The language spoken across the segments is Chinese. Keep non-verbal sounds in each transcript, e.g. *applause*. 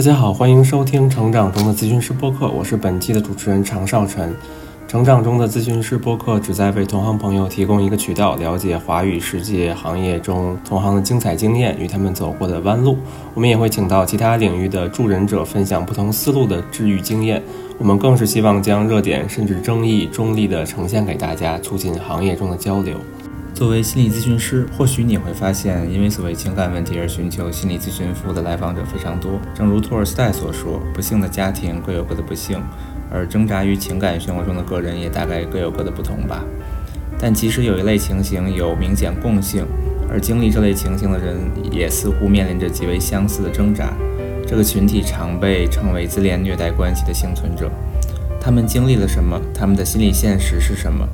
大家好，欢迎收听《成长中的咨询师播客》，我是本期的主持人常少晨。成长中的咨询师播客旨在为同行朋友提供一个渠道，了解华语世界行业中同行的精彩经验与他们走过的弯路。我们也会请到其他领域的助人者分享不同思路的治愈经验。我们更是希望将热点甚至争议中立的呈现给大家，促进行业中的交流。作为心理咨询师，或许你会发现，因为所谓情感问题而寻求心理咨询服务的来访者非常多。正如托尔斯泰所说：“不幸的家庭各有各的不幸。”而挣扎于情感漩涡中的个人也大概各有各的不同吧，但其实有一类情形有明显共性，而经历这类情形的人也似乎面临着极为相似的挣扎。这个群体常被称为自恋虐待关系的幸存者。他们经历了什么？他们的心理现实是什么？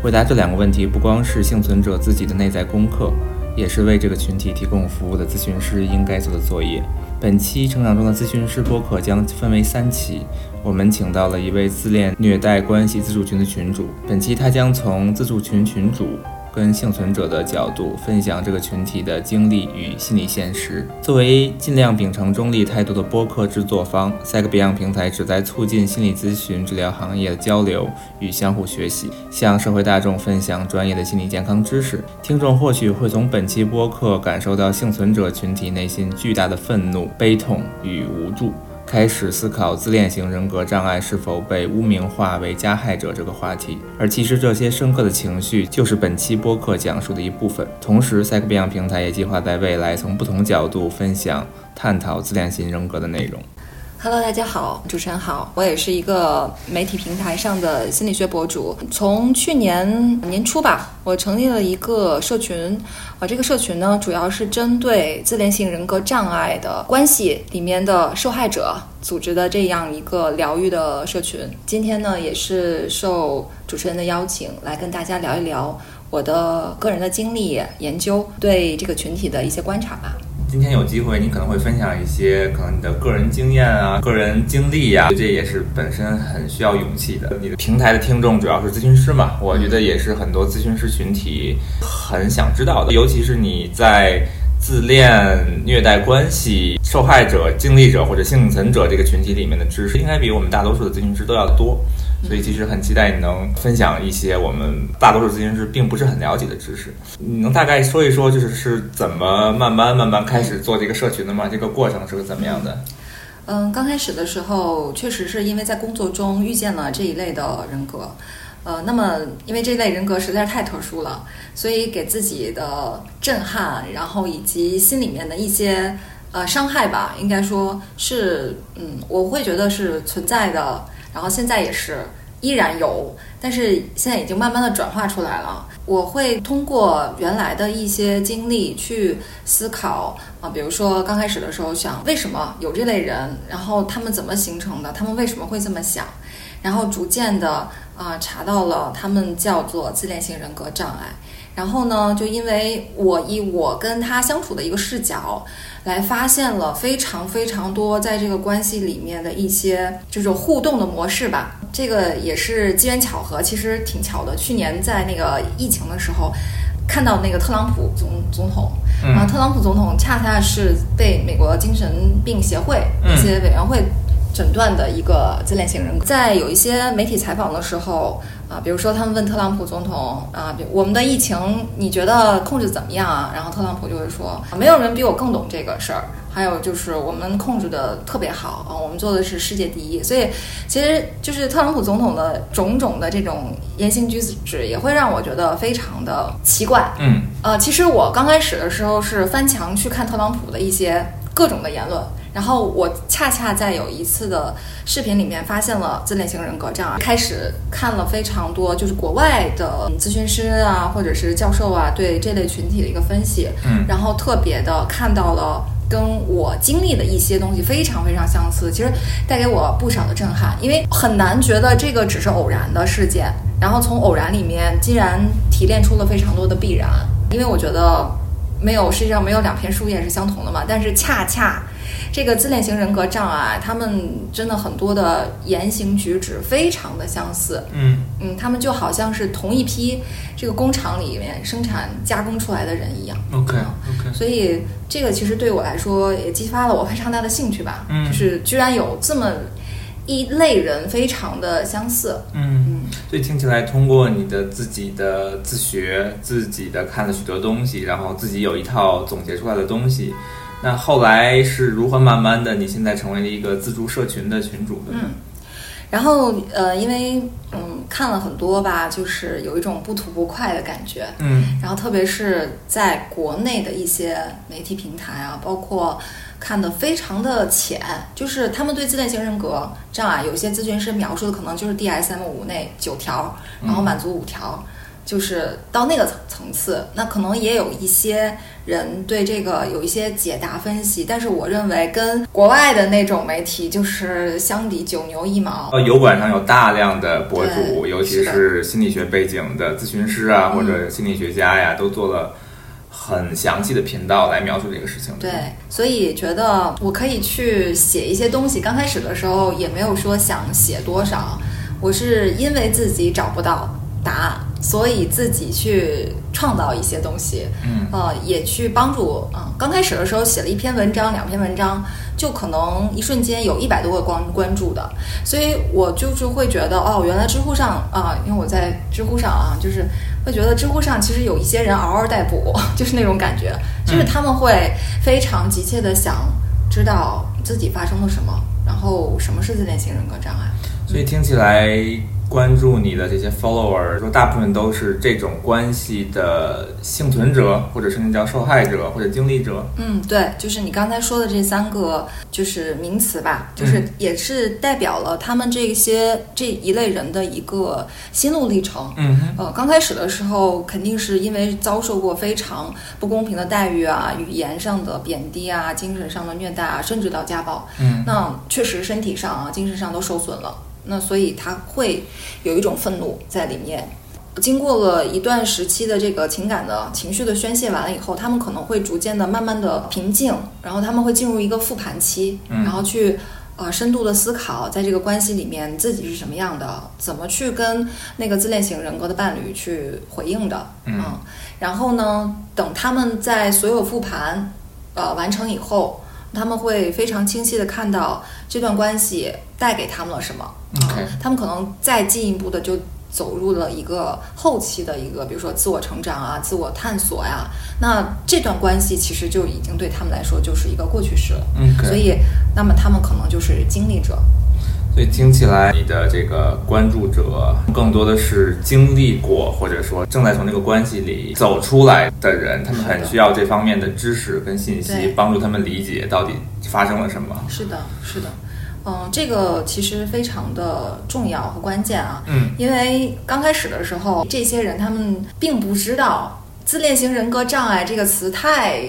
回答这两个问题，不光是幸存者自己的内在功课，也是为这个群体提供服务的咨询师应该做的作业。本期成长中的咨询师播客将分为三期，我们请到了一位自恋虐待关系自助群的群主。本期他将从自助群群主。跟幸存者的角度分享这个群体的经历与心理现实。作为尽量秉承中立态度的播客制作方，PsychBeyond 平台旨在促进心理咨询治疗行业的交流与相互学习，向社会大众分享专业的心理健康知识。听众或许会从本期播客感受到幸存者群体内心巨大的愤怒、悲痛与无助。开始思考自恋型人格障碍是否被污名化为加害者这个话题，而其实这些深刻的情绪就是本期播客讲述的一部分。同时赛克变样平台也计划在未来从不同角度分享、探讨自恋型人格的内容。Hello，大家好，主持人好，我也是一个媒体平台上的心理学博主。从去年年初吧，我成立了一个社群，啊，这个社群呢，主要是针对自恋性人格障碍的关系里面的受害者组织的这样一个疗愈的社群。今天呢，也是受主持人的邀请来跟大家聊一聊我的个人的经历、研究对这个群体的一些观察吧。今天有机会，你可能会分享一些可能你的个人经验啊、个人经历呀，这也是本身很需要勇气的。你的平台的听众主要是咨询师嘛，我觉得也是很多咨询师群体很想知道的，尤其是你在。自恋虐待关系受害者、经历者或者幸存者这个群体里面的知识，应该比我们大多数的咨询师都要多，所以其实很期待你能分享一些我们大多数咨询师并不是很了解的知识。你能大概说一说，就是是怎么慢慢慢慢开始做这个社群的吗？这个过程是个怎么样的？嗯，刚开始的时候，确实是因为在工作中遇见了这一类的人格。呃，那么因为这类人格实在是太特殊了，所以给自己的震撼，然后以及心里面的一些呃伤害吧，应该说是，嗯，我会觉得是存在的，然后现在也是依然有，但是现在已经慢慢的转化出来了。我会通过原来的一些经历去思考啊，比如说刚开始的时候想为什么有这类人，然后他们怎么形成的，他们为什么会这么想，然后逐渐的。啊，查到了，他们叫做自恋型人格障碍。然后呢，就因为我以我跟他相处的一个视角，来发现了非常非常多在这个关系里面的一些就是互动的模式吧。这个也是机缘巧合，其实挺巧的。去年在那个疫情的时候，看到那个特朗普总总统，然后特朗普总统恰恰是被美国精神病协会一些委员会。诊断的一个自恋型人格，在有一些媒体采访的时候啊，比如说他们问特朗普总统啊，我们的疫情你觉得控制怎么样啊？然后特朗普就会说，没有人比我更懂这个事儿。还有就是我们控制的特别好啊，我们做的是世界第一。所以其实就是特朗普总统的种种的这种言行举止，也会让我觉得非常的奇怪。嗯，呃，其实我刚开始的时候是翻墙去看特朗普的一些各种的言论。然后我恰恰在有一次的视频里面发现了自恋型人格障碍，开始看了非常多就是国外的咨询师啊，或者是教授啊对这类群体的一个分析，嗯，然后特别的看到了跟我经历的一些东西非常非常相似，其实带给我不少的震撼，因为很难觉得这个只是偶然的事件，然后从偶然里面竟然提炼出了非常多的必然，因为我觉得没有世界上没有两片树叶是相同的嘛，但是恰恰。这个自恋型人格障碍，他们真的很多的言行举止非常的相似。嗯嗯，他们就好像是同一批这个工厂里面生产加工出来的人一样。，OK 嗯 OK，所以这个其实对我来说也激发了我非常大的兴趣吧。嗯就是居然有这么一类人非常的相似。嗯嗯，所以听起来，通过你的自己的自学，自己的看了许多东西，然后自己有一套总结出来的东西，那后来是如何慢慢的，你现在成为了一个自助社群的群主的呢？嗯然后呃，因为嗯看了很多吧，就是有一种不吐不快的感觉。嗯然后特别是在国内的一些媒体平台啊，包括看的非常的浅，就是他们对自恋型人格障碍，有些咨询师描述的可能就是 DSM 五内九条，然后满足五条。就是到那个层层次，那可能也有一些人对这个有一些解答分析，但是我认为跟国外的那种媒体就是相比九牛一毛。呃，油管上有大量的博主，尤其是心理学背景的咨询师啊，嗯或者心理学家呀，都做了很详细的频道来描述这个事情。对，所以觉得我可以去写一些东西。刚开始的时候也没有说想写多少，我是因为自己找不到答案，所以自己去创造一些东西，嗯。呃，也去帮助啊、刚开始的时候写了一篇文章、两篇文章，就可能一瞬间有一百多个关关注的，所以我就是会觉得哦，原来知乎上啊、因为我在知乎上啊，就是会觉得知乎上其实有一些人嗷嗷待哺，就是那种感觉，就是他们会非常急切的想知道自己发生了什么，然后什么是自恋型人格障碍。所以听起来，关注你的这些 follower，说大部分都是这种关系的幸存者，或者甚至叫受害者或者经历者。嗯，对，就是你刚才说的这三个就是名词吧，就是嗯也是代表了他们这些这一类人的一个心路历程。嗯哼，呃，刚开始的时候肯定是因为遭受过非常不公平的待遇啊，语言上的贬低啊，精神上的虐待啊，甚至到家暴。嗯那确实身体上啊、精神上都受损了。那所以他会有一种愤怒在里面。经过了一段时期的这个情感的情绪的宣泄完了以后，他们可能会逐渐的、慢慢的平静，然后他们会进入一个复盘期，嗯然后去呃深度的思考，在这个关系里面自己是什么样的，怎么去跟那个自恋型人格的伴侣去回应的，嗯然后呢，等他们在所有复盘呃完成以后，他们会非常清晰的看到这段关系带给他们了什么。啊他们可能再进一步的就走入了一个后期的一个，比如说自我成长啊、自我探索呀、那这段关系其实就已经对他们来说就是一个过去式了。所以，那么他们可能就是经历者。所以听起来，你的这个关注者更多的是经历过，或者说正在从这个关系里走出来的人，他们很需要这方面的知识跟信息，帮助他们理解到底发生了什么。是的，是的。嗯，这个其实非常的重要和关键啊。嗯因为刚开始的时候，这些人他们并不知道“自恋型人格障碍”这个词太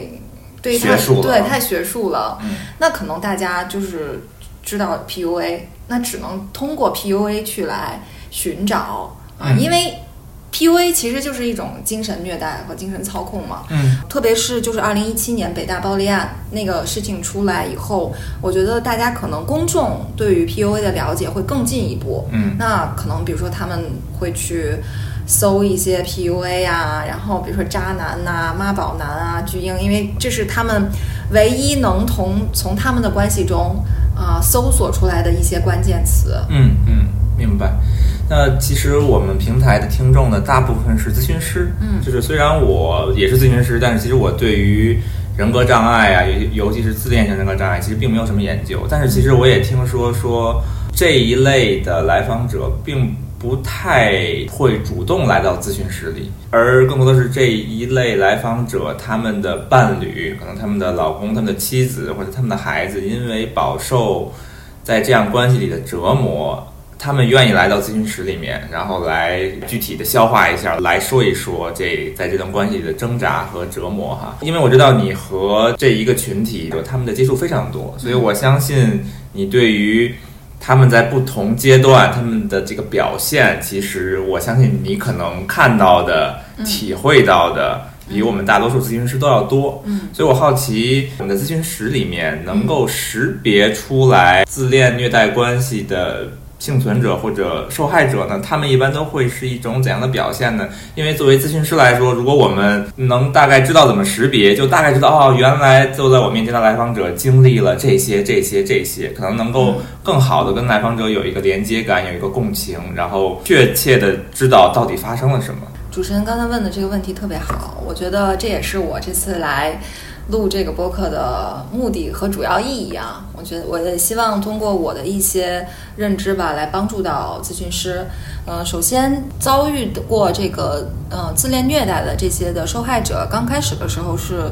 对他学术了对太学术了。嗯那可能大家就是知道 PUA，那只能通过 PUA 去来寻找啊，嗯因为 PUA 其实就是一种精神虐待和精神操控嘛。嗯特别是就是二零一七年北大暴力案那个事情出来以后，我觉得大家可能公众对于 PUA 的了解会更进一步。嗯那可能比如说他们会去搜一些 PUA 啊，然后比如说渣男呐、妈宝男啊、巨婴，因为这是他们唯一能从从他们的关系中啊、搜索出来的一些关键词。嗯嗯，明白。那其实我们平台的听众呢，大部分是咨询师，嗯就是虽然我也是咨询师，但是其实我对于人格障碍啊，尤尤其是自恋型人格障碍，其实并没有什么研究。但是其实我也听说说这一类的来访者并不太会主动来到咨询室里，而更多的是这一类来访者他们的伴侣，可能他们的老公、他们的妻子或者他们的孩子，因为饱受在这样关系里的折磨，他们愿意来到咨询室里面，然后来具体的消化一下，来说一说这在这段关系里的挣扎和折磨哈。因为我知道你和这一个群体他们的接触非常多，所以我相信你对于他们在不同阶段他们的这个表现，其实我相信你可能看到的、体会到的。比我们大多数咨询师都要多。嗯，所以我好奇，我们的咨询室里面能够识别出来自恋虐待关系的。幸存者或者受害者呢，他们一般都会是一种怎样的表现呢？因为作为咨询师来说，如果我们能大概知道怎么识别，就大概知道哦，原来坐在我面前的来访者经历了这些、这些、这些，可能能够更好的跟来访者有一个连接感，有一个共情，然后确切的知道到底发生了什么。主持人刚才问的这个问题特别好，我觉得这也是我这次来。录这个播客的目的和主要意义啊，我觉得我也希望通过我的一些认知吧，来帮助到咨询师。嗯，首先遭遇过这个呃自恋虐待的这些的受害者，刚开始的时候是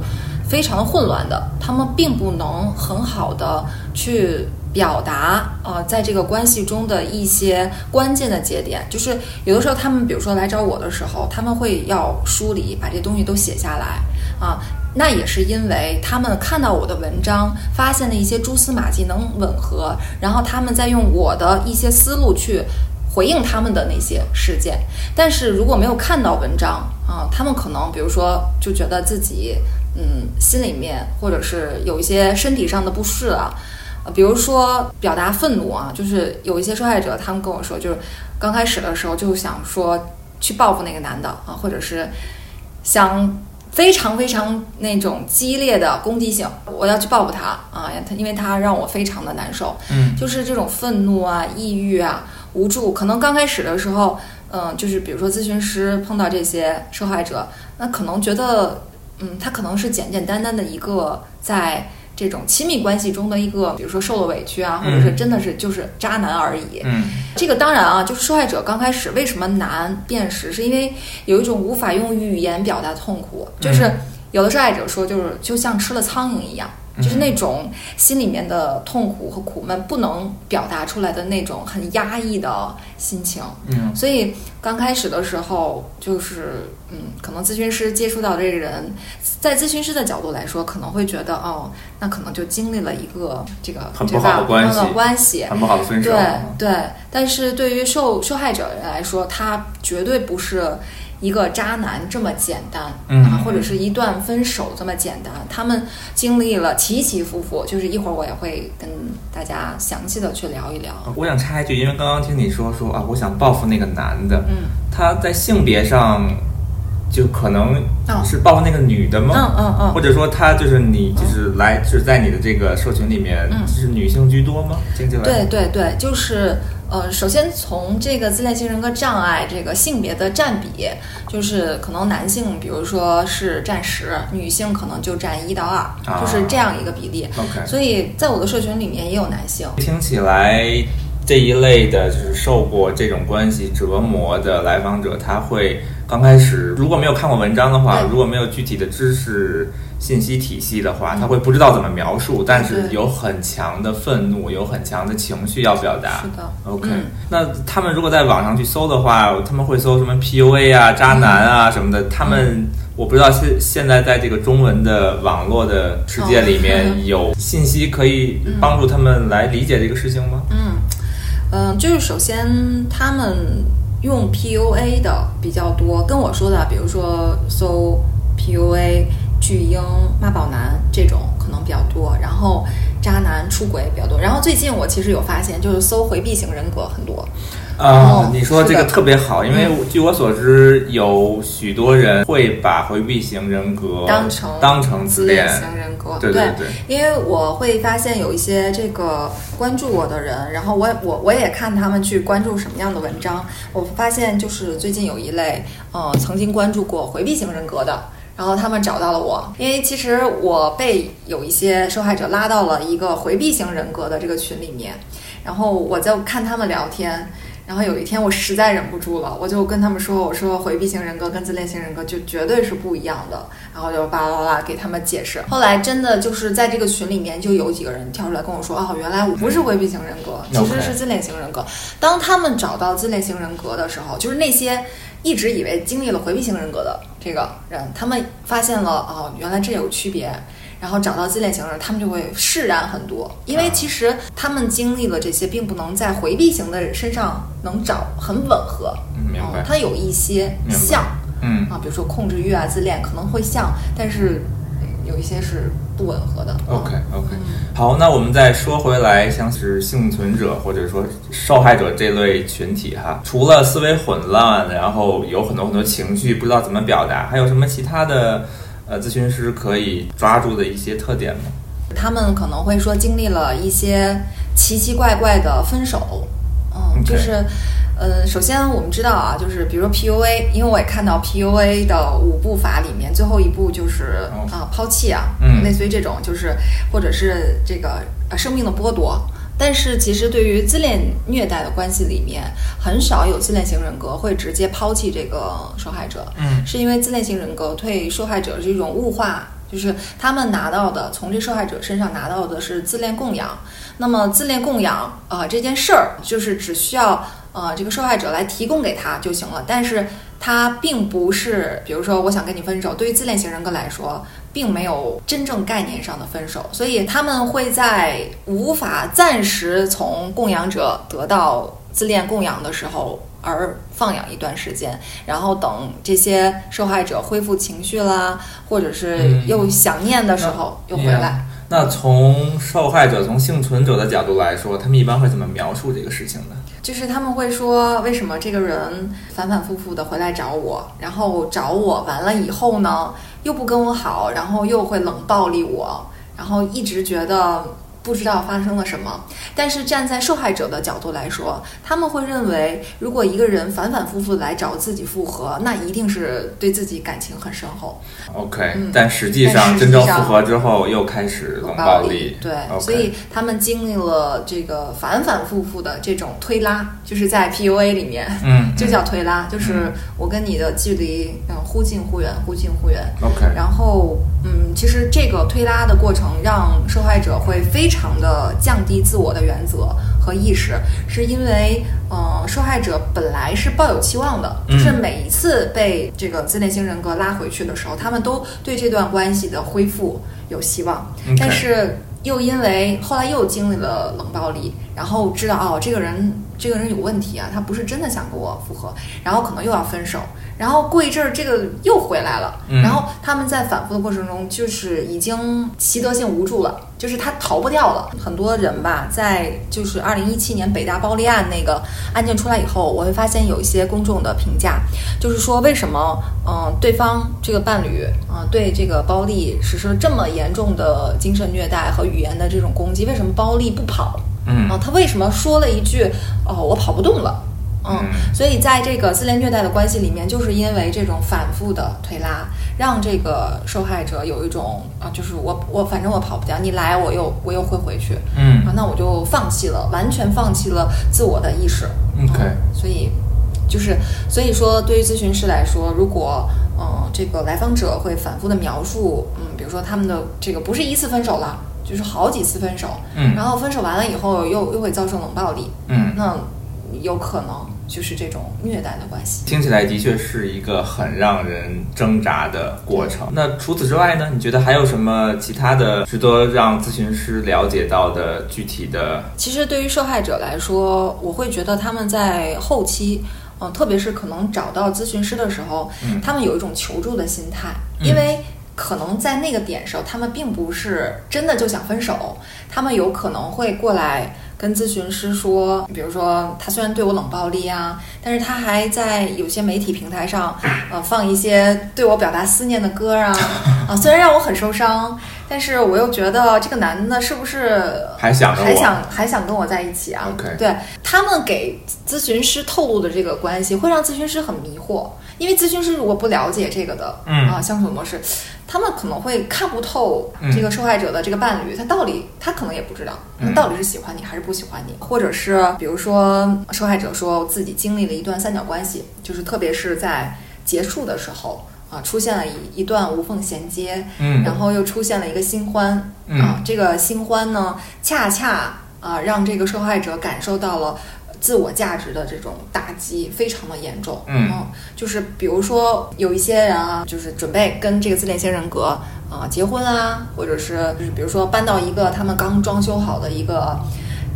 非常混乱的，他们并不能很好的去表达呃在这个关系中的一些关键的节点，就是有的时候他们比如说来找我的时候，他们会要梳理，把这东西都写下来啊。那也是因为他们看到我的文章，发现了一些蛛丝马迹能吻合，然后他们再用我的一些思路去回应他们的那些事件。但是如果没有看到文章啊，他们可能比如说就觉得自己嗯心里面或者是有一些身体上的不适啊，比如说表达愤怒啊，就是有一些受害者他们跟我说，就是刚开始的时候就想说去报复那个男的啊，或者是想。非常非常那种激烈的攻击性，我要去报复他啊！他因为他让我非常的难受，嗯，就是这种愤怒啊、抑郁啊、无助。可能刚开始的时候，嗯，就是比如说咨询师碰到这些受害者，那可能觉得，嗯，他可能是简简单单的一个在。这种亲密关系中的一个，比如说受了委屈啊，或者是真的是就是渣男而已。嗯，这个当然啊，就是受害者刚开始为什么难辨识，是因为有一种无法用语言表达痛苦，就是有的受害者说，就是就像吃了苍蝇一样。就是那种心里面的痛苦和苦闷不能表达出来的那种很压抑的心情，嗯，所以刚开始的时候就是，嗯，可能咨询师接触到这个人，在咨询师的角度来说，可能会觉得，哦，那可能就经历了一个这个很不好的关系，很不好的分手，对对，但是对于受受害者来说，他绝对不是。一个渣男这么简单啊，或者是一段分手这么简单，他们经历了起起伏伏，就是一会儿我也会跟大家详细的去聊一聊。我想插一句，因为刚刚听你说说啊，我想报复那个男的，嗯，他在性别上就可能是报复那个女的吗？嗯嗯嗯，或者说他就是你就是来就是在你的这个社群里面就是女性居多吗？听起来对对对，就是。呃，首先从这个自恋型人格障碍这个性别的占比，就是可能男性，比如说是占十，女性可能就占一到二，就是这样一个比例。OK，所以在我的社群里面也有男性。听起来这一类的就是受过这种关系折磨的来访者，他会刚开始如果没有看过文章的话，如果没有具体的知识。信息体系的话，他会不知道怎么描述，但是有很强的愤怒，有很强的情绪要表达。是的，OK。那他们如果在网上去搜的话，他们会搜什么 PUA 啊、渣男啊什么的。他们我不知道现现在在这个中文的网络的世界里面 *laughs* 有信息可以帮助他们来理解这个事情吗？嗯嗯，就是首先他们用 PUA 的比较多，跟我说的，比如说搜 PUA。巨婴、妈宝男这种可能比较多，然后渣男出轨比较多。然后最近我其实有发现，就是搜回避型人格很多。啊，你说这个特别好，因为据我所知，有许多人会把回避型人格当成当成自恋型人格。对对对，因为我会发现有一些这个关注我的人，然后我我我也看他们去关注什么样的文章。我发现就是最近有一类，呃，曾经关注过回避型人格的。然后他们找到了我，因为其实我被有一些受害者拉到了一个回避型人格的这个群里面，然后我在看他们聊天，然后有一天我实在忍不住了，我就跟他们说，我说回避型人格跟自恋型人格就绝对是不一样的，然后就巴拉巴拉给他们解释。后来真的就是在这个群里面就有几个人跳出来跟我说，哦，原来我不是回避型人格，其实是自恋型人格。当他们找到自恋型人格的时候，就是那些。一直以为经历了回避型人格的这个人，他们发现了哦，原来这有区别，然后找到自恋型人，他们就会释然很多。因为其实他们经历了这些，并不能在回避型的人身上能找很吻合。明白？它有一些像，嗯啊，比如说控制欲啊、自恋可能会像，但是有一些是不吻合的。OK 嗯。OK，好，那我们再说回来，像是幸存者或者说受害者这类群体哈，除了思维混乱，然后有很多很多情绪不知道怎么表达，还有什么其他的呃咨询师可以抓住的一些特点吗？他们可能会说经历了一些奇奇怪怪的分手，嗯就是，呃，首先我们知道啊，就是比如说 PUA，因为我也看到 PUA 的五步法里面最后一步就是哦啊、抛弃啊，嗯类似于这种，就是或者是这个呃生命的剥夺。但是其实对于自恋虐待的关系里面，很少有自恋型人格会直接抛弃这个受害者，嗯是因为自恋型人格对受害者是一种物化，就是他们拿到的从这受害者身上拿到的是自恋供养。那么自恋供养啊、呃这件事儿，就是只需要呃这个受害者来提供给他就行了，但是他并不是，比如说我想跟你分手，对于自恋型人格来说。并没有真正概念上的分手，所以他们会在无法暂时从供养者得到自恋供养的时候而放养一段时间，然后等这些受害者恢复情绪啦，或者是嗯又想念的时候又回来。那从受害者、从幸存者的角度来说，他们一般会怎么描述这个事情呢？就是他们会说，为什么这个人反反复复的回来找我，然后找我完了以后呢，又不跟我好，然后又会冷暴力我，然后一直觉得不知道发生了什么。但是站在受害者的角度来说，他们会认为，如果一个人反反复复来找自己复合，那一定是对自己感情很深厚。OK，、嗯但实际上真正复合之后又开始冷暴力，对所以他们经历了这个反反复复的这种推拉，就是在 PUA 里面，*laughs* 嗯，就叫推拉，就是我跟你的距离，嗯，忽近忽远，忽近忽远。OK，然后，嗯，其实这个推拉的过程让受害者会非常的降低自我的原则和意识，是因为，呃，受害者本来是抱有期望的，嗯就是每一次被这个自恋型人格拉回去的时候，他们都对这段关系的恢复有希望但是又因为后来又经历了冷暴力，然后知道哦，这个人这个人有问题啊，他不是真的想跟我复合，然后可能又要分手，然后过一阵儿这个又回来了，嗯然后他们在反复的过程中，就是已经习得性无助了，就是他逃不掉了。很多人吧，在就是二零一七年北大暴力案那个案件出来以后，我会发现有一些公众的评价，就是说为什么嗯、对方这个伴侣啊、对这个包丽实施了这么严重的精神虐待和语言的这种攻击，为什么包丽不跑？嗯啊，他为什么说了一句哦，我跑不动了？嗯，嗯所以在这个自恋虐待的关系里面，就是因为这种反复的推拉，让这个受害者有一种啊，就是我我反正我跑不掉，你来我又我又会回去，嗯啊，那我就放弃了，完全放弃了自我的意识。OK 嗯所以就是所以说，对于咨询师来说，如果嗯、呃这个来访者会反复的描述，嗯，比如说他们的这个不是一次分手了，就是好几次分手，嗯然后分手完了以后又又会造成冷暴力，嗯，那有可能就是这种虐待的关系。听起来的确是一个很让人挣扎的过程。那除此之外呢？你觉得还有什么其他的值得让咨询师了解到的具体的？其实对于受害者来说，我会觉得他们在后期，嗯、特别是可能找到咨询师的时候，嗯他们有一种求助的心态，嗯因为可能在那个点上，他们并不是真的就想分手，他们有可能会过来。跟咨询师说，比如说他虽然对我冷暴力啊，但是他还在有些媒体平台上，呃，放一些对我表达思念的歌啊，*laughs* 啊，虽然让我很受伤，但是我又觉得这个男的是不是还想还想还想跟我在一起啊？OK 对他们给咨询师透露的这个关系，会让咨询师很迷惑，因为咨询师如果不了解这个的，嗯。啊相处模式，他们可能会看不透嗯。这个受害者的这个伴侣，他到底他可能也不知道，嗯。他到底是喜欢你还是不喜欢你，或者是比如说受害者说自己经历了一段三角关系，就是特别是在结束的时候。啊，出现了一一段无缝衔接，嗯。然后又出现了一个新欢，嗯。啊，这个新欢呢，恰恰啊让这个受害者感受到了自我价值的这种打击，非常的严重。嗯就是比如说有一些人啊，就是准备跟这个自恋型人格啊结婚啊，或者是就是比如说搬到一个他们刚装修好的一个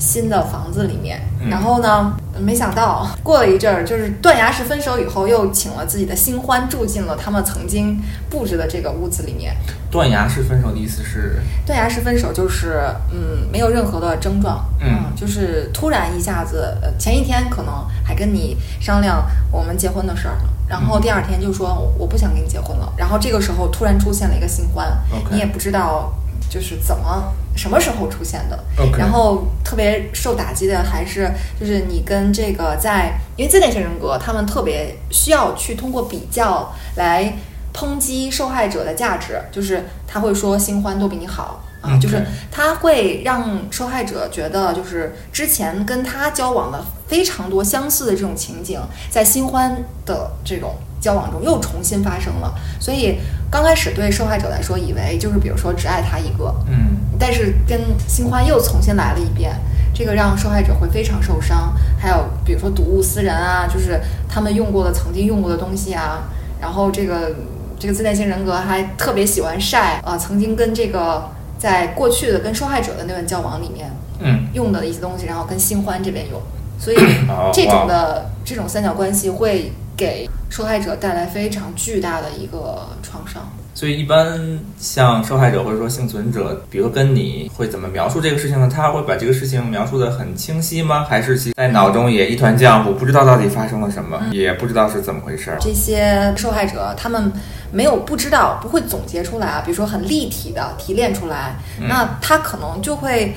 新的房子里面。嗯。然后呢，没想到过了一阵儿，就是断崖式分手以后，又请了自己的新欢住进了他们曾经布置的这个屋子里面。断崖式分手的意思是，断崖式分手就是，嗯，没有任何的症状，嗯。就是突然一下子，呃，前一天可能还跟你商量我们结婚的事儿呢，然后第二天就说我我不想跟你结婚了，然后这个时候突然出现了一个新欢你也不知道就是怎么什么时候出现的然后特别受打击的还是就是你跟这个在，因为自恋型人格，他们特别需要去通过比较来抨击受害者的价值，就是他会说新欢都比你好。啊就是他会让受害者觉得，就是之前跟他交往的非常多相似的这种情景，在新欢的这种交往中又重新发生了。所以刚开始对受害者来说，以为就是比如说只爱他一个，嗯但是跟新欢又重新来了一遍，这个让受害者会非常受伤。还有比如说睹物思人啊，就是他们用过的、曾经用过的东西啊，然后这个这个自恋型人格还特别喜欢晒啊、曾经跟这个在过去的跟受害者的那段交往里面嗯用的一些东西，然后跟新欢这边用，所以 *coughs* 哦这种的这种三角关系会给受害者带来非常巨大的一个创伤。所以一般像受害者或者说幸存者，比如说跟你会怎么描述这个事情呢？他会把这个事情描述的很清晰吗？还是其在脑中也一团浆糊，不知道到底发生了什么，也不知道是怎么回事儿？这些受害者他们没有不知道，不会总结出来啊，比如说很立体的提炼出来，嗯那他可能就会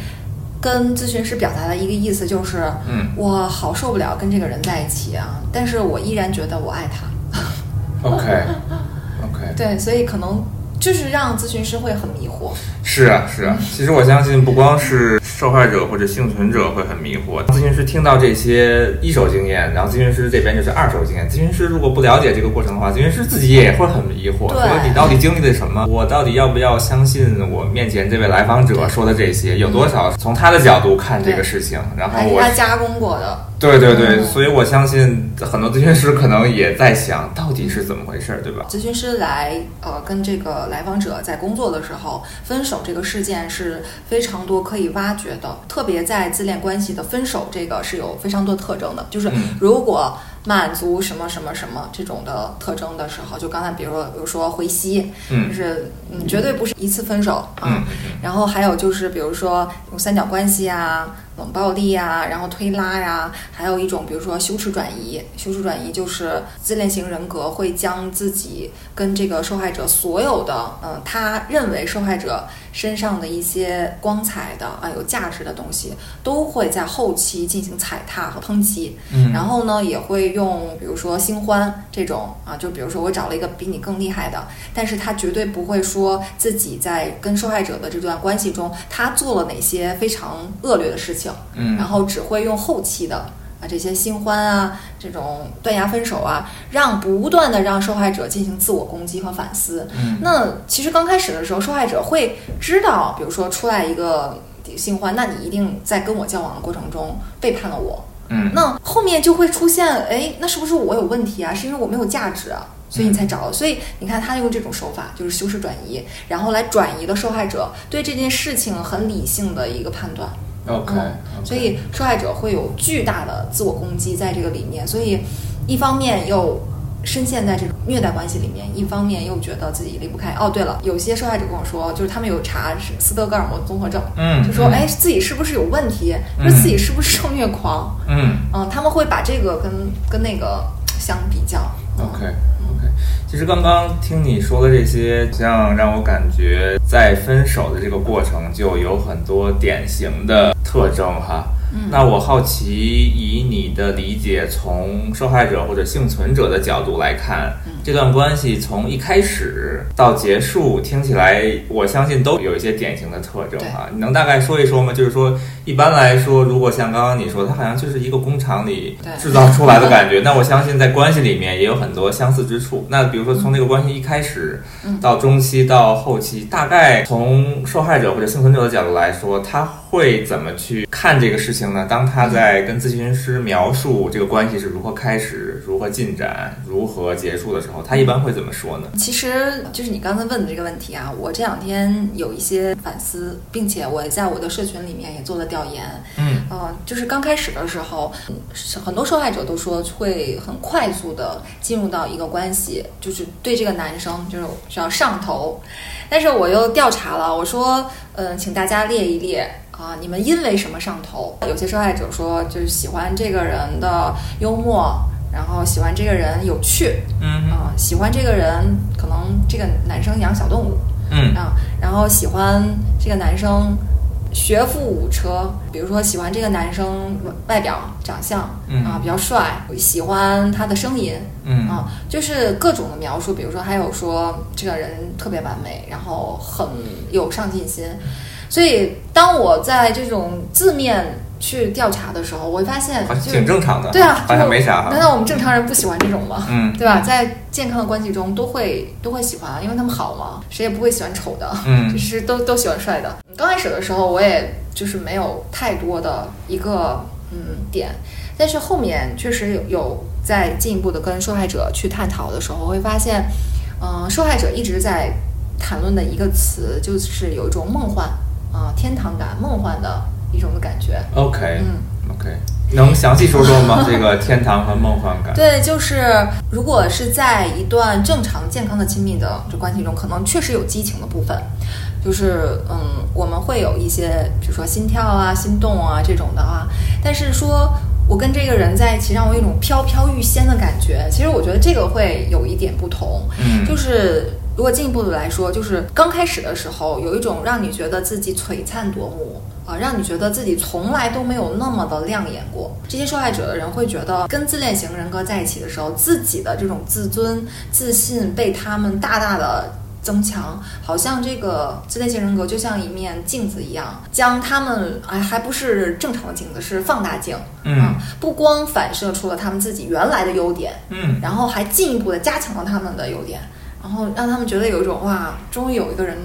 跟咨询师表达的一个意思就是，嗯我好受不了跟这个人在一起啊，但是我依然觉得我爱他。*laughs* OK OK，对，所以可能就是让咨询师会很迷惑。是啊是啊。其实我相信，不光是受害者或者幸存者会很迷惑，咨询师听到这些一手经验，然后咨询师这边就是二手经验。咨询师如果不了解这个过程的话，咨询师自己也会很迷惑，对说你到底经历了什么？我到底要不要相信我面前这位来访者说的这些？有多少从他的角度看这个事情？然后我他加工过的，对对对，嗯。所以我相信很多咨询师可能也在想，到底是怎么回事儿，对吧？咨询师来呃跟这个来访者在工作的时候，分手这个事件是非常多可以挖掘的，特别在自恋关系的分手这个是有非常多特征的，就是嗯。如果满足什么什么什么这种的特征的时候，就刚才比如说比如说回吸，嗯。就是嗯绝对不是一次分手啊，嗯。然后还有就是，比如说用三角关系啊、冷暴力呀，然后推拉呀，还有一种比如说羞耻转移。羞耻转移就是自恋型人格会将自己跟这个受害者所有的，嗯、他认为受害者身上的一些光彩的啊、有价值的东西，都会在后期进行踩踏和抨击。嗯然后呢，也会用比如说新欢这种啊，就比如说我找了一个比你更厉害的，但是他绝对不会说自己在跟受害者的这段关系中，他做了哪些非常恶劣的事情，嗯然后只会用后期的啊这些新欢啊，这种断崖分手啊，让不断的让受害者进行自我攻击和反思。嗯那其实刚开始的时候，受害者会知道，比如说出来一个新欢，那你一定在跟我交往的过程中背叛了我。嗯那后面就会出现，哎，那是不是我有问题啊？是因为我没有价值啊，所以你才找我。所以你看，他用这种手法就是修饰转移，然后来转移了受害者对这件事情很理性的一个判断。OK，嗯所以受害者会有巨大的自我攻击在这个里面，所以一方面又深陷在这种虐待关系里面，一方面又觉得自己离不开。哦，对了，有些受害者跟我说，就是他们有查斯德哥尔摩综合症，嗯就说嗯。哎自己是不是有问题，嗯。说自己是不是受虐狂，嗯。嗯，他们会把这个跟跟那个相比较。OK，其实刚刚听你说的这些，这样让我感觉在分手的这个过程就有很多典型的特征哈。嗯那我好奇，以你的理解，从受害者或者幸存者的角度来看，嗯这段关系从一开始到结束，听起来我相信都有一些典型的特征啊。你能大概说一说吗？就是说，一般来说，如果像刚刚你说，它好像就是一个工厂里制造出来的感觉，*laughs* 那我相信在关系里面也有很多相似之处。那比如说从这个关系一开始嗯到中期到后期，大概从受害者或者幸存者的角度来说，他会怎么去看这个事情呢？当他在跟咨询师描述这个关系是如何开始，如何进展、如何结束的时候，他一般会怎么说呢？其实就是你刚才问的这个问题啊，我这两天有一些反思，并且我在我的社群里面也做了调研。嗯，呃，就是刚开始的时候，嗯很多受害者都说会很快速的进入到一个关系，就是对这个男生就是是要上头。但是我又调查了，我说，嗯、请大家列一列啊，你们因为什么上头？有些受害者说，就是喜欢这个人的幽默，然后喜欢这个人有趣，嗯啊、喜欢这个人，可能这个男生养小动物嗯。啊，然后喜欢这个男生学富五车，比如说喜欢这个男生外表长相嗯。啊比较帅，喜欢他的声音嗯。啊，就是各种的描述，比如说还有说这个人特别完美，然后很有上进心，所以当我在这种字面去调查的时候，我会发现挺正常的。对啊，好像没啥。难道我们正常人不喜欢这种吗？嗯对吧？在健康的关系中都会都会喜欢，因为他们好嘛，谁也不会喜欢丑的，嗯 *laughs* 就是都都喜欢帅的。刚开始的时候，我也就是没有太多的一个嗯点，但是后面确实有有在进一步的跟受害者去探讨的时候，我会发现，嗯、受害者一直在谈论的一个词，就是有一种梦幻啊、天堂感、梦幻的一种的感觉。，OK 嗯。OK，能详细说说吗？*laughs* 这个天堂和梦幻感。对，就是如果是在一段正常健康的亲密的这关系中，可能确实有激情的部分，就是嗯，我们会有一些，比如说心跳啊、心动啊这种的啊。但是说我跟这个人在一起，让我有一种飘飘欲仙的感觉，其实我觉得这个会有一点不同。嗯就是如果进一步的来说，就是刚开始的时候，有一种让你觉得自己璀璨夺目啊，让你觉得自己从来都没有那么的亮眼过。这些受害者的人会觉得，跟自恋型人格在一起的时候，自己的这种自尊、自信被他们大大的。增强，好像这个自恋型人格就像一面镜子一样，将他们哎还不是正常的镜子，是放大镜，嗯啊，不光反射出了他们自己原来的优点，嗯然后还进一步的加强了他们的优点，然后让他们觉得有一种哇，终于有一个人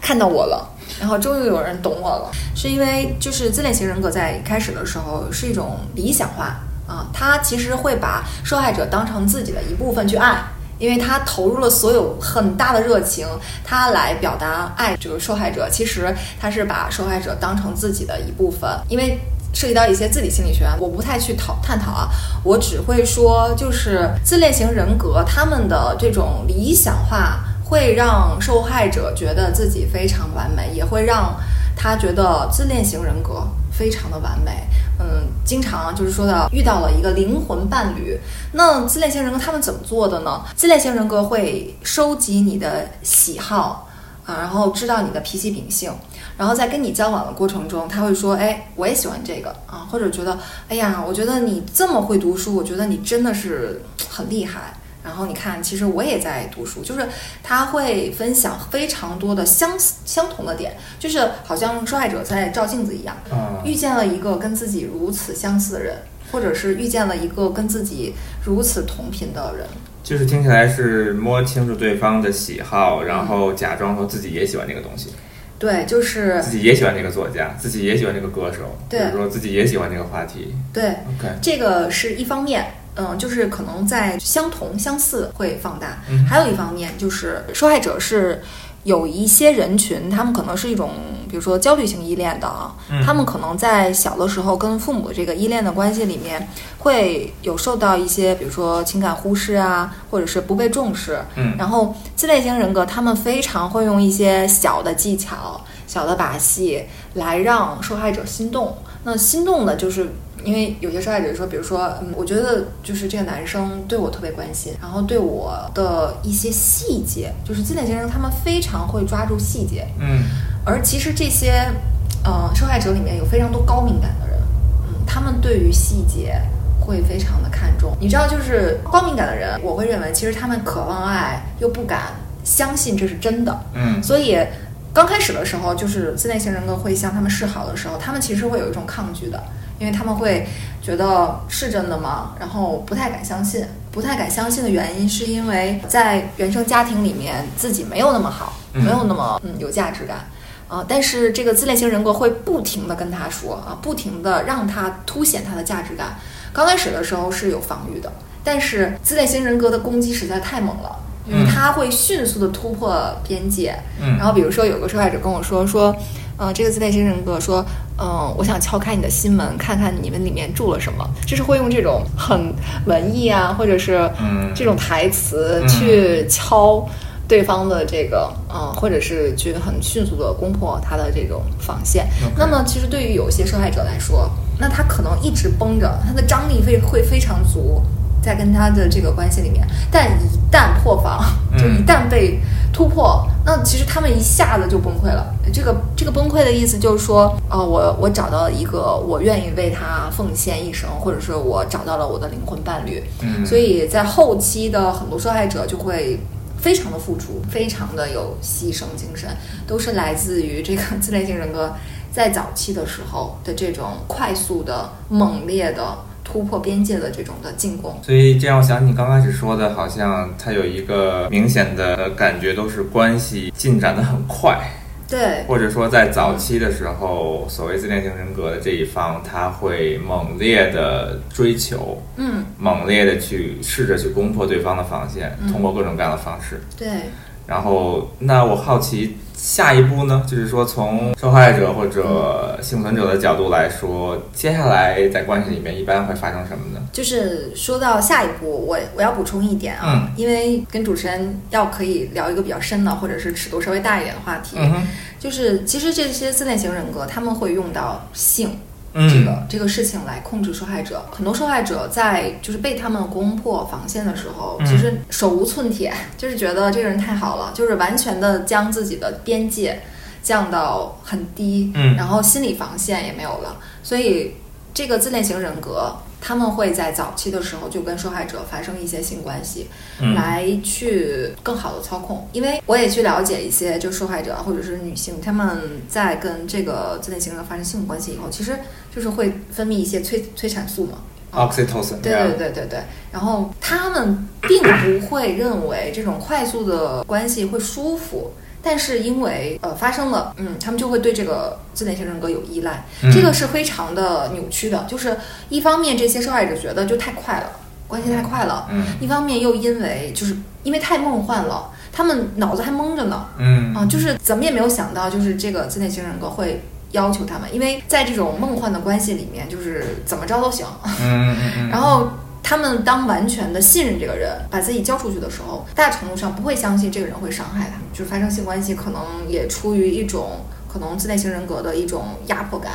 看到我了，然后终于有人懂我了，是因为就是自恋型人格在开始的时候是一种理想化。啊，他其实会把受害者当成自己的一部分去爱。因为他投入了所有很大的热情，他来表达爱这个受害者，其实他是把受害者当成自己的一部分，因为涉及到一些自理心理学，我不太去讨探讨啊，我只会说，就是自恋型人格他们的这种理想化，会让受害者觉得自己非常完美，也会让他觉得自恋型人格非常的完美。嗯，经常就是说到遇到了一个灵魂伴侣，那自恋型人格他们怎么做的呢？自恋型人格会收集你的喜好啊，然后知道你的脾气秉性，然后在跟你交往的过程中，他会说，哎，我也喜欢这个啊，或者觉得，哎呀，我觉得你这么会读书，我觉得你真的是很厉害。然后你看，其实我也在读书，就是他会分享非常多的相似相同的点，就是好像受害者在照镜子一样，啊遇见了一个跟自己如此相似的人，或者是遇见了一个跟自己如此同频的人。就是听起来是摸清楚对方的喜好，然后假装说自己也喜欢这个东西，对，就是自己也喜欢那个作家，自己也喜欢那个歌手，对或者说自己也喜欢那个话题。对，OK，这个是一方面，嗯，就是可能在相同相似会放大，嗯还有一方面就是受害者是有一些人群，他们可能是一种，比如说焦虑型依恋的啊，嗯他们可能在小的时候跟父母这个依恋的关系里面，会有受到一些，比如说情感忽视啊，或者是不被重视，嗯。然后自恋型人格他们非常会用一些小的技巧、小的把戏来让受害者心动。那心动的就是因为有些受害者说，比如说，嗯，我觉得就是这个男生对我特别关心，然后对我的一些细节，就是自恋型人他们非常会抓住细节，嗯而其实这些呃受害者里面有非常多高敏感的人，嗯，他们对于细节会非常的看重。你知道，就是高敏感的人，我会认为其实他们渴望爱，又不敢相信这是真的，嗯所以刚开始的时候，就是自恋型人格会向他们示好的时候，他们其实会有一种抗拒的，因为他们会觉得是真的吗？然后不太敢相信。不太敢相信的原因，是因为在原生家庭里面自己没有那么好，嗯没有那么嗯有价值感。啊、但是这个自恋型人格会不停的跟他说啊，不停的让他凸显他的价值感。刚开始的时候是有防御的，但是自恋型人格的攻击实在太猛了，嗯他会迅速的突破边界。嗯然后比如说有个受害者跟我说说，呃，这个自恋型人格说，嗯、我想敲开你的心门，看看你们里面住了什么，就是会用这种很文艺啊，或者是嗯这种台词嗯去敲。对方的这个，嗯、或者是去很迅速的攻破他的这种防线。那么，其实对于有些受害者来说，那他可能一直绷着，他的张力会会非常足，在跟他的这个关系里面。但一旦破防，嗯就一旦被突破，那其实他们一下子就崩溃了。这个这个崩溃的意思就是说，呃，我我找到了一个我愿意为他奉献一生，或者是我找到了我的灵魂伴侣。嗯所以在后期的很多受害者就会非常的付出，非常的有牺牲精神，都是来自于这个自恋型人格在早期的时候的这种快速的、猛烈的突破边界的这种的进攻。所以这让我想起你刚开始说的，好像他有一个明显的感觉，都是关系进展的很快，对，或者说在早期的时候，所谓自恋型人格的这一方，他会猛烈的追求，嗯，猛烈的去试着去攻破对方的防线，嗯通过各种各样的方式。对。然后，那我好奇下一步呢？就是说，从受害者或者幸存者的角度来说，接下来在关系里面一般会发生什么呢？就是说到下一步，我我要补充一点啊，嗯因为跟主持人要可以聊一个比较深的，或者是尺度稍微大一点的话题，嗯，就是其实这些自恋型人格他们会用到性嗯这个、这个事情来控制受害者。很多受害者在就是被他们攻破防线的时候，嗯其实手无寸铁，*laughs* 就是觉得这个人太好了，就是完全的将自己的边界降到很低，嗯然后心理防线也没有了，所以这个自恋型人格。他们会在早期的时候就跟受害者发生一些性关系，嗯来去更好的操控。因为我也去了解一些就受害者或者是女性，她们在跟这个自恋型人发生性关系以后，其实就是会分泌一些催催产素嘛。oxytocin，对对对对对，然后他们并不会认为这种快速的关系会舒服，但是因为呃发生了，嗯，他们就会对这个自恋型人格有依赖，嗯。这个是非常的扭曲的。就是一方面这些受害者觉得就太快了，关系太快了，嗯。一方面又因为就是因为太梦幻了，他们脑子还懵着呢，嗯。啊，就是怎么也没有想到，就是这个自恋型人格会要求他们，因为在这种梦幻的关系里面，就是怎么着都行。嗯嗯嗯，*laughs* 然后他们当完全的信任这个人，把自己交出去的时候，大程度上不会相信这个人会伤害他们，就是发生性关系可能也出于一种可能自恋型人格的一种压迫感。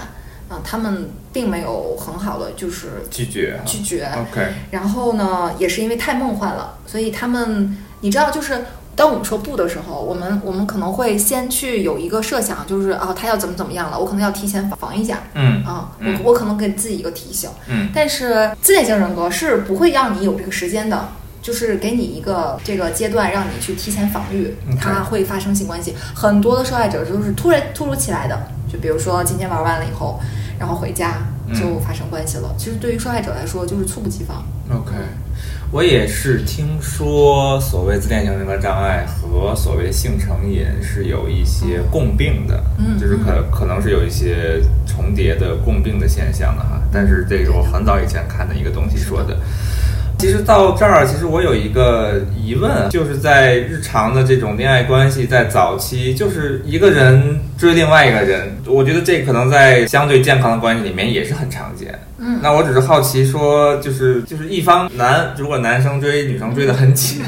啊、他们并没有很好的就是拒绝啊拒绝，，OK，然后呢，也是因为太梦幻了，所以他们，你知道，就是当我们说不的时候，我们我们可能会先去有一个设想，就是啊，他要怎么怎么样了，我可能要提前防防一下嗯啊，嗯我我可能给自己一个提醒。嗯但是自恋型人格是不会让你有这个时间的。就是给你一个这个阶段，让你去提前防御他会发生性关系。很多的受害者就是突然突如其来的，就比如说今天玩完了以后，然后回家就发生关系了。其实对于受害者来说，就是猝不及防。OK，我也是听说所谓自恋型人格障碍和所谓性成瘾是有一些共病的，嗯就是可可能是有一些重叠的共病的现象的哈。但是这是我很早以前看的一个东西说的。其实到这儿，其实我有一个疑问，就是在日常的这种恋爱关系，在早期，就是一个人追另外一个人，我觉得这可能在相对健康的关系里面也是很常见。嗯。那我只是好奇说，就是就是一方男，如果男生追女生追得很紧，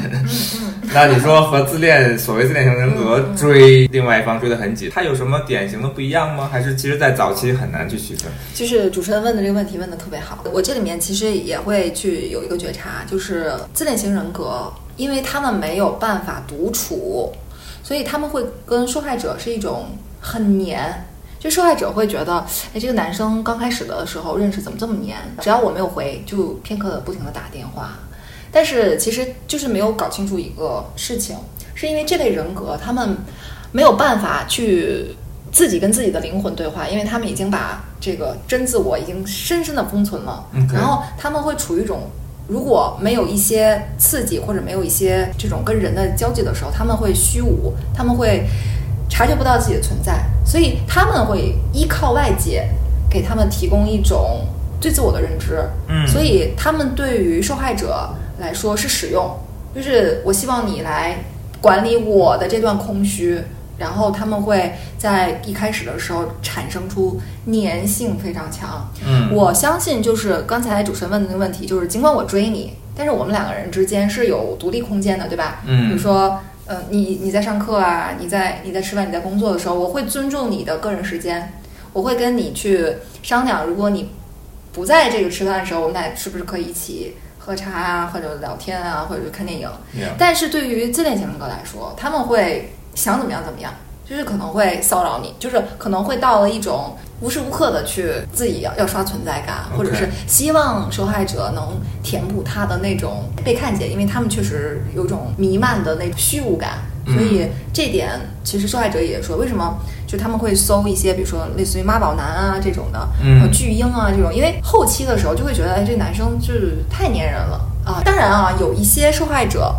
那你说和自恋所谓自恋型人格追另外一方追得很紧，他有什么典型的不一样吗？还是其实在早期很难去区分？就是主持人问的这个问题问的特别好，我这里面其实也会去有一个觉察，就是自恋型人格，因为他们没有办法独处，所以他们会跟受害者是一种很黏。就受害者会觉得，哎，这个男生刚开始的时候认识怎么这么黏？只要我没有回，就片刻的不停的打电话。但是其实就是没有搞清楚一个事情，是因为这类人格他们没有办法去自己跟自己的灵魂对话，因为他们已经把这个真自我已经深深的封存了。然后他们会处于一种如果没有一些刺激或者没有一些这种跟人的交际的时候，他们会虚无，他们会察觉不到自己的存在，所以他们会依靠外界给他们提供一种对自我的认知。嗯所以他们对于受害者来说是使用，就是我希望你来管理我的这段空虚。然后他们会在一开始的时候产生出粘性非常强。嗯，我相信就是刚才主持人问的那个问题，就是尽管我追你，但是我们两个人之间是有独立空间的，对吧？嗯比如说，呃，你你在上课啊，你在你在吃饭，你在工作的时候，我会尊重你的个人时间，我会跟你去商量，如果你不在这个吃饭的时候，我们俩是不是可以一起喝茶啊，或者聊天啊，或者是看电影。但是对于自恋型人格来说，他们会想怎么样怎么样，就是可能会骚扰你，就是可能会到了一种无时无刻的去自己要要刷存在感或者是希望受害者能填补他的那种被看见，因为他们确实有种弥漫的那种虚无感。所以这点其实受害者也说，为什么就他们会搜一些，比如说类似于妈宝男啊这种的，嗯呃巨婴啊这种，因为后期的时候就会觉得，哎，这男生就是太粘人了啊。当然啊，有一些受害者，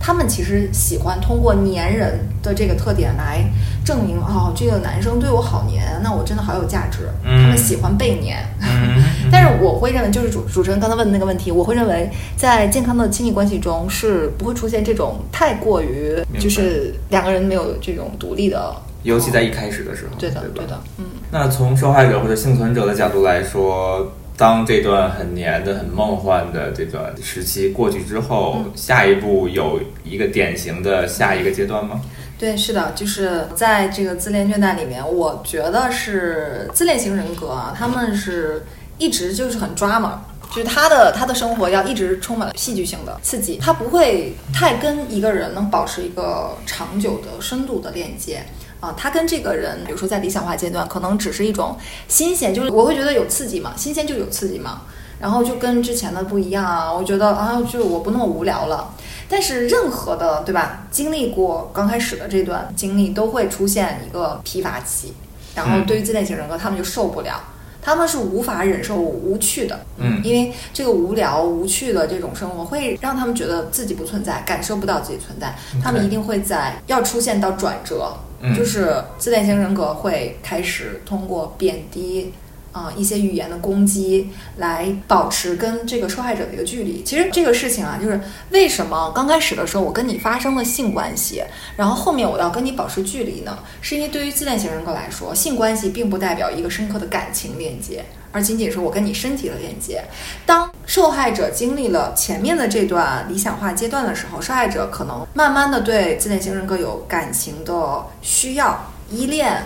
他们其实喜欢通过粘人的这个特点来证明，哦，这个男生对我好粘，那我真的好有价值。嗯他们喜欢被粘。嗯但是我会认为，就是主主持人刚才问的那个问题，我会认为在健康的亲密关系中是不会出现这种太过于就是两个人没有这种独立的。尤其在一开始的时候，对的，吧对的，嗯。那从受害者或者幸存者的角度来说，当这段很黏的、很梦幻的这段时期过去之后，嗯下一步有一个典型的下一个阶段吗？对，是的，就是在这个自恋虐待里面，我觉得是自恋型人格啊，他们是一直就是很抓嘛，就是他的他的生活要一直充满了戏剧性的刺激，他不会太跟一个人能保持一个长久的深度的链接。啊，他跟这个人，比如说在理想化阶段，可能只是一种新鲜，就是我会觉得有刺激嘛，新鲜就有刺激嘛，然后就跟之前的不一样啊，我觉得啊，就我不那么无聊了。但是任何的，对吧？经历过刚开始的这段经历，都会出现一个疲乏期，然后嗯对于自恋型人格，他们就受不了，他们是无法忍受无趣的，嗯因为这个无聊无趣的这种生活会让他们觉得自己不存在，感受不到自己存在，他们一定会在要出现到转折，就是自恋型人格会开始通过贬低。啊、一些语言的攻击来保持跟这个受害者的一个距离。其实这个事情啊，就是为什么刚开始的时候我跟你发生了性关系，然后后面我要跟你保持距离呢？是因为对于自恋型人格来说，性关系并不代表一个深刻的感情链接，而仅仅是我跟你身体的链接。当受害者经历了前面的这段理想化阶段的时候，受害者可能慢慢的对自恋型人格有感情的需要、依恋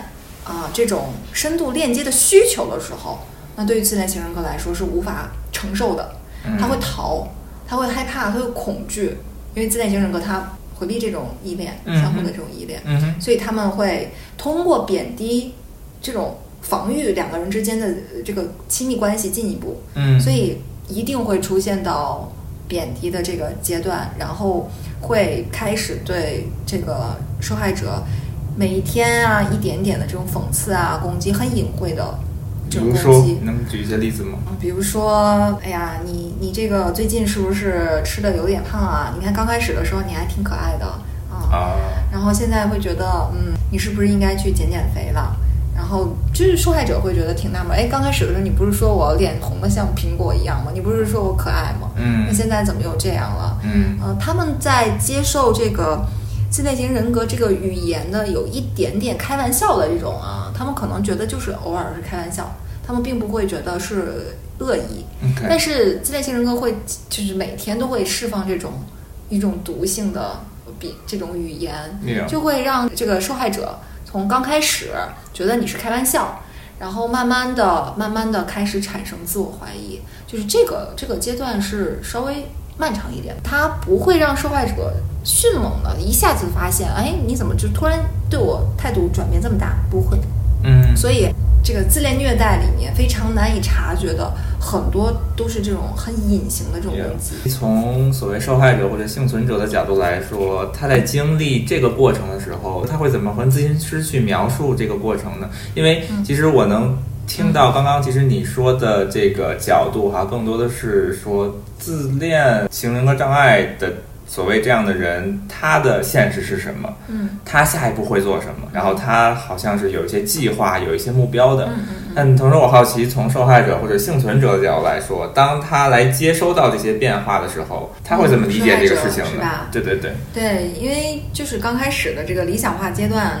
啊、这种深度链接的需求的时候，那对于自恋型人格来说是无法承受的，他会逃，他会害怕，他会恐惧，因为自恋型人格他回避这种依恋，嗯相互的这种依恋，嗯，所以他们会通过贬低这种防御两个人之间的呃这个亲密关系进一步，嗯，所以一定会出现到贬低的这个阶段，然后会开始对这个受害者每一天啊一点点的这种讽刺啊攻击，很隐晦的这种比如说攻击，。能举一些例子吗？比如说，哎呀，你你这个最近是不是吃的有点胖啊？你看刚开始的时候你还挺可爱的啊，啊，然后现在会觉得，嗯，你是不是应该去减减肥了？然后就是受害者会觉得挺纳闷，哎，刚开始的时候你不是说我脸红的像苹果一样吗？你不是说我可爱吗？嗯那现在怎么又这样了？嗯呃，他们在接受这个自恋型人格这个语言的有一点点开玩笑的这种啊，他们可能觉得就是偶尔是开玩笑，他们并不会觉得是恶意。但是自恋型人格会就是每天都会释放这种一种毒性的比这种语言就会让这个受害者从刚开始觉得你是开玩笑，然后慢慢的、慢慢的开始产生自我怀疑，就是这个这个阶段是稍微漫长一点，它不会让受害者迅猛的一下子发现，哎，你怎么就突然对我态度转变这么大？不会，嗯，所以这个自恋虐待里面非常难以察觉的很多都是这种很隐形的这种攻击。从所谓受害者或者幸存者的角度来说，他在经历这个过程的时候，他会怎么和咨询师去描述这个过程呢？因为其实我能听到刚刚其实你说的这个角度哈，更多的是说自恋型人格障碍的所谓这样的人，他的现实是什么？嗯他下一步会做什么？然后他好像是有一些计划、有一些目标的。嗯但同时，我好奇，从受害者或者幸存者的角度来说，当他来接收到这些变化的时候，他会怎么理解这个事情呢？对对对，对，因为就是刚开始的这个理想化阶段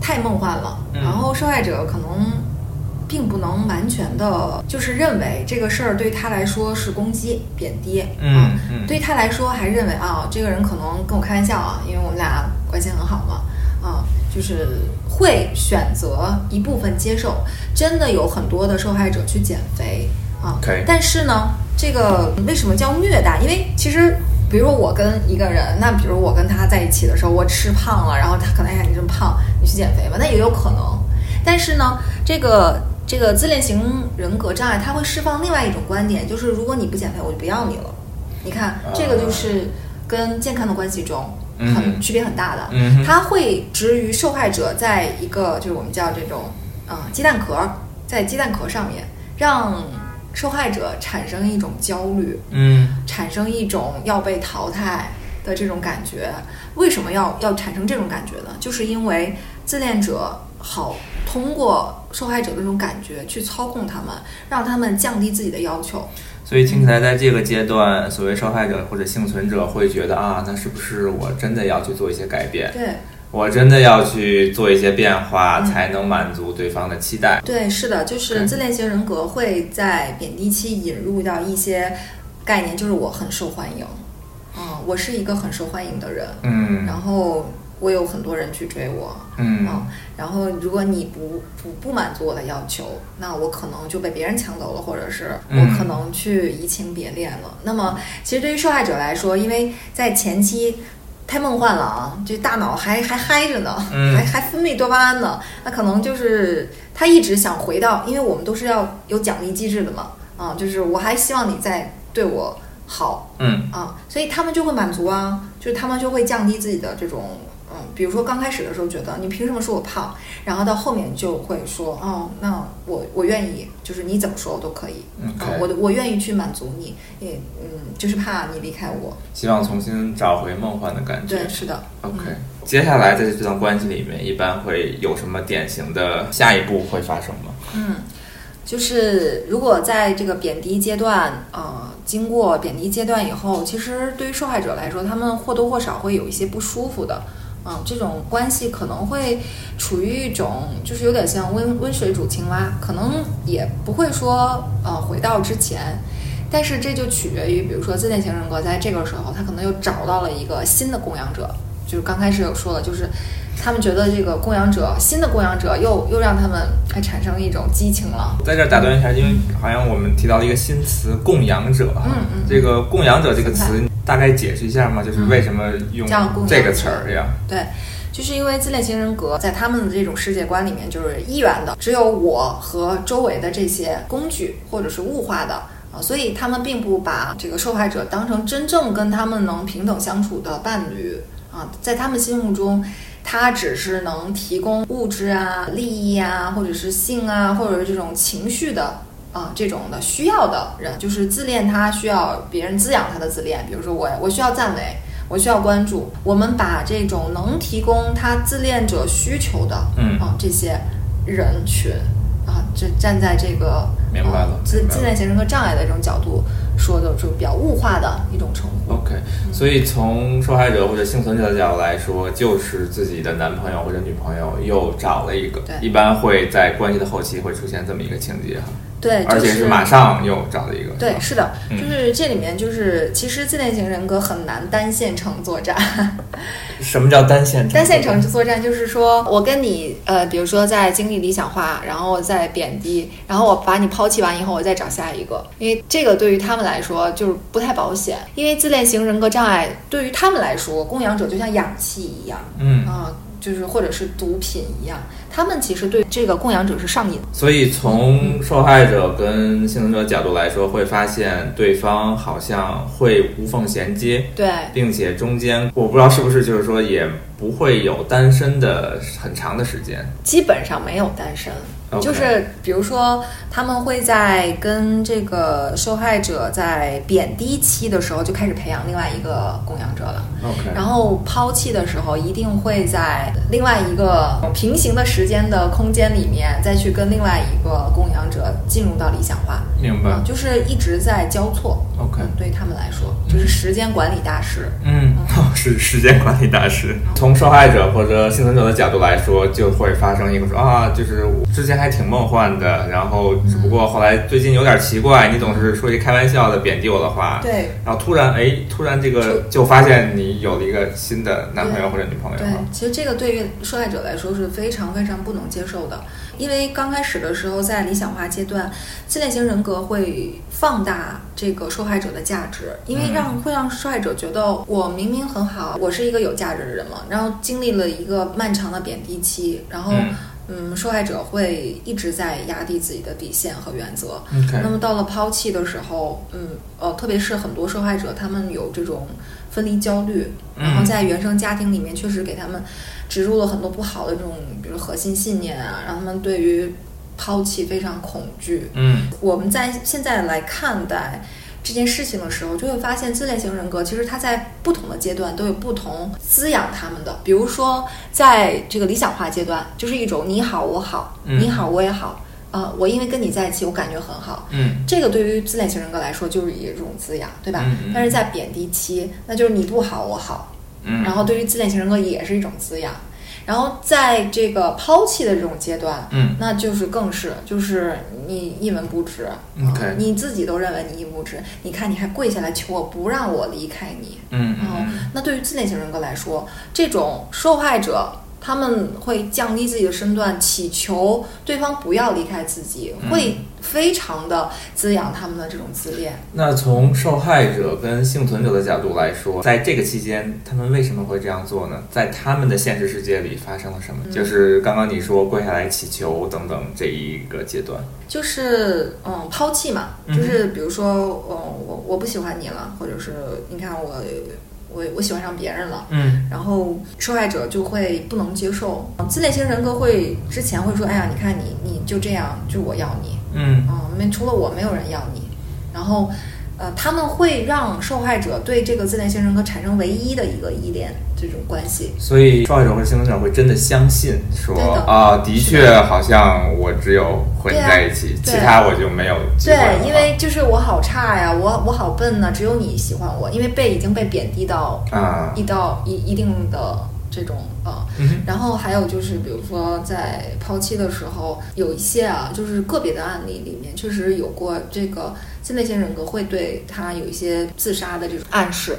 太梦幻了，嗯然后受害者可能并不能完全的，就是认为这个事儿对他来说是攻击、贬低，嗯对他来说还认为啊，这个人可能跟我开玩笑啊，因为我们俩关系很好嘛，啊，就是会选择一部分接受，真的有很多的受害者去减肥啊 OK 但是呢，这个为什么叫虐待？因为其实。比如说我跟一个人，那比如我跟他在一起的时候，我吃胖了，然后他可能哎呀你这么胖，你去减肥吧，那也有可能。但是呢，这个这个自恋型人格障碍，它会释放另外一种观点，就是如果你不减肥，我就不要你了。你看，这个就是跟健康的关系中很嗯区别很大的。嗯哼它会置于受害者在一个就是我们叫这种呃鸡蛋壳，在鸡蛋壳上面，让受害者产生一种焦虑，嗯产生一种要被淘汰的这种感觉。为什么要要产生这种感觉呢？就是因为自恋者好通过受害者的这种感觉去操控他们，让他们降低自己的要求。所以听起来，在这个阶段，所谓受害者或者幸存者会觉得啊，那是不是我真的要去做一些改变？对我真的要去做一些变化，嗯才能满足对方的期待。对，是的，就是自恋型人格会在贬低期引入到一些概念，就是我很受欢迎，嗯，我是一个很受欢迎的人，嗯然后我有很多人去追我，嗯。嗯，然后如果你不不不满足我的要求，那我可能就被别人抢走了，或者是我嗯可能去移情别恋了。那么，其实对于受害者来说，因为在前期太梦幻了啊，这大脑还还嗨着呢，嗯。还还分泌多巴胺呢，那可能就是他一直想回到，因为我们都是要有奖励机制的嘛，啊，就是我还希望你在对我好，嗯。啊，所以他们就会满足啊，就是他们就会降低自己的这种，嗯，比如说刚开始的时候觉得你凭什么说我胖，然后到后面就会说，哦，那我我愿意，就是你怎么说我都可以，嗯我我愿意去满足你，也嗯，就是怕你离开我，希望重新找回梦幻的感觉。对，是的，OK，接下来在这段关系里面，一般会有什么典型的下一步会发生吗？嗯，就是如果在这个贬低阶段，呃，经过贬低阶段以后，其实对于受害者来说，他们或多或少会有一些不舒服的。嗯，这种关系可能会处于一种，就是有点像温温水煮青蛙，可能也不会说呃回到之前，但是这就取决于，比如说自恋型人格在这个时候，他可能又找到了一个新的供养者，就是刚开始有说了，就是他们觉得这个供养者新的供养者又又让他们还产生一种激情了。在这儿打断一下，因为好像我们提到了一个新词“供养者”哈，嗯嗯这个“供养者”这个词大概解释一下吗？就是为什么用这个词儿呀？对，就是因为自恋型人格在他们的这种世界观里面就是一元的，只有我和周围的这些工具或者是物化的啊，所以他们并不把这个受害者当成真正跟他们能平等相处的伴侣啊，在他们心目中。他只是能提供物质啊、利益啊，或者是性啊，或者是这种情绪的啊、这种的需要的人，就是自恋，他需要别人滋养他的自恋。比如说我，我需要赞美，我需要关注。我们把这种能提供他自恋者需求的，嗯啊这些人群啊，这站在这个明白了啊自自恋型人格障碍的这种角度说的，就比较物化的一种称呼。OK，所以从受害者或者幸存者的角度来说，就是自己的男朋友或者女朋友又找了一个对，一般会在关系的后期会出现这么一个情节哈，对，而且是马上又找了一个。对，是的，嗯就是这里面就是，其实自恋型人格很难单线程作战。什么叫单线程？单线程作战就是说我跟你呃，比如说在经历理想化，然后再贬低，然后我把你抛弃完以后，我再找下一个，因为这个对于他们来说就是不太保险。因为自恋型人格障碍对于他们来说，供养者就像氧气一样嗯啊、就是或者是毒品一样，他们其实对这个供养者是上瘾。所以从受害者跟幸存者角度来说，会发现对方好像会无缝衔接，对，并且中间我不知道是不是就是说也不会有单身的很长的时间，基本上没有单身。就是比如说，他们会在跟这个受害者在贬低期的时候就开始培养另外一个供养者了。OK，然后抛弃的时候一定会在另外一个平行的时间的空间里面再去跟另外一个供养者进入到理想化。明白，就是一直在交错。OK，对他们来说就是时间管理大师。嗯，*laughs* 是时间管理大师。从受害者或者幸存者的角度来说，就会发生一个说啊，就是之前还挺梦幻的，然后只不过后来最近有点奇怪，你总是说一开玩笑的贬低我的话，对，然后突然哎，突然这个就发现你有了一个新的男朋友或者女朋友。对，其实这个对于受害者来说是非常非常不能接受的，因为刚开始的时候在理想化阶段，自恋型人格会放大这个受害者的价值，因为让会让受害者觉得我明明很好，我是一个有价值的人嘛，然后经历了一个漫长的贬低期，然后。嗯，受害者会一直在压低自己的底线和原则。那么到了抛弃的时候，嗯呃，特别是很多受害者，他们有这种分离焦虑，然后在原生家庭里面确实给他们植入了很多不好的这种，比如核心信念啊，让他们对于抛弃非常恐惧。嗯，我们在现在来看待。这件事情的时候，就会发现自恋型人格其实它在不同的阶段都有不同滋养他们的。比如说，在这个理想化阶段，就是一种你好我好，你好我也好，呃，我因为跟你在一起，我感觉很好。嗯，这个对于自恋型人格来说就是一种滋养，对吧？但是在贬低期，那就是你不好我好，嗯，然后对于自恋型人格也是一种滋养。然后在这个抛弃的这种阶段，嗯，那就是更是，就是你一文不值，OK，你自己都认为你一文不值，你看你还跪下来求我不让我离开你，嗯，那对于自恋型人格来说，这种受害者。他们会降低自己的身段，祈求对方不要离开自己，会非常的滋养他们的这种自恋。那从受害者跟幸存者的角度来说，在这个期间，他们为什么会这样做呢？在他们的现实世界里发生了什么？就是刚刚你说跪下来祈求等等这一个阶段，就是嗯抛弃嘛，就是比如说嗯我我不喜欢你了，或者是你看我。我我喜欢上别人了，嗯，然后受害者就会不能接受，自恋型人格会之前会说，哎呀，你看你你就这样，就我要你，嗯，啊，没除了我没有人要你，然后。呃，他们会让受害者对这个自恋型人格产生唯一的一个依恋这种关系，所以受害者或者幸存者会真的相信说啊，的确好像我只有和你在一起，其他我就没有机会对，因为就是我好差呀，我我好笨呢，只有你喜欢我，因为被已经被贬低到啊。一到一一定的这种嗯，然后还有就是比如说在抛弃的时候，有一些啊，就是个别的案例里面确实有过这个。自恋型人格会对他有一些自杀的这种暗示。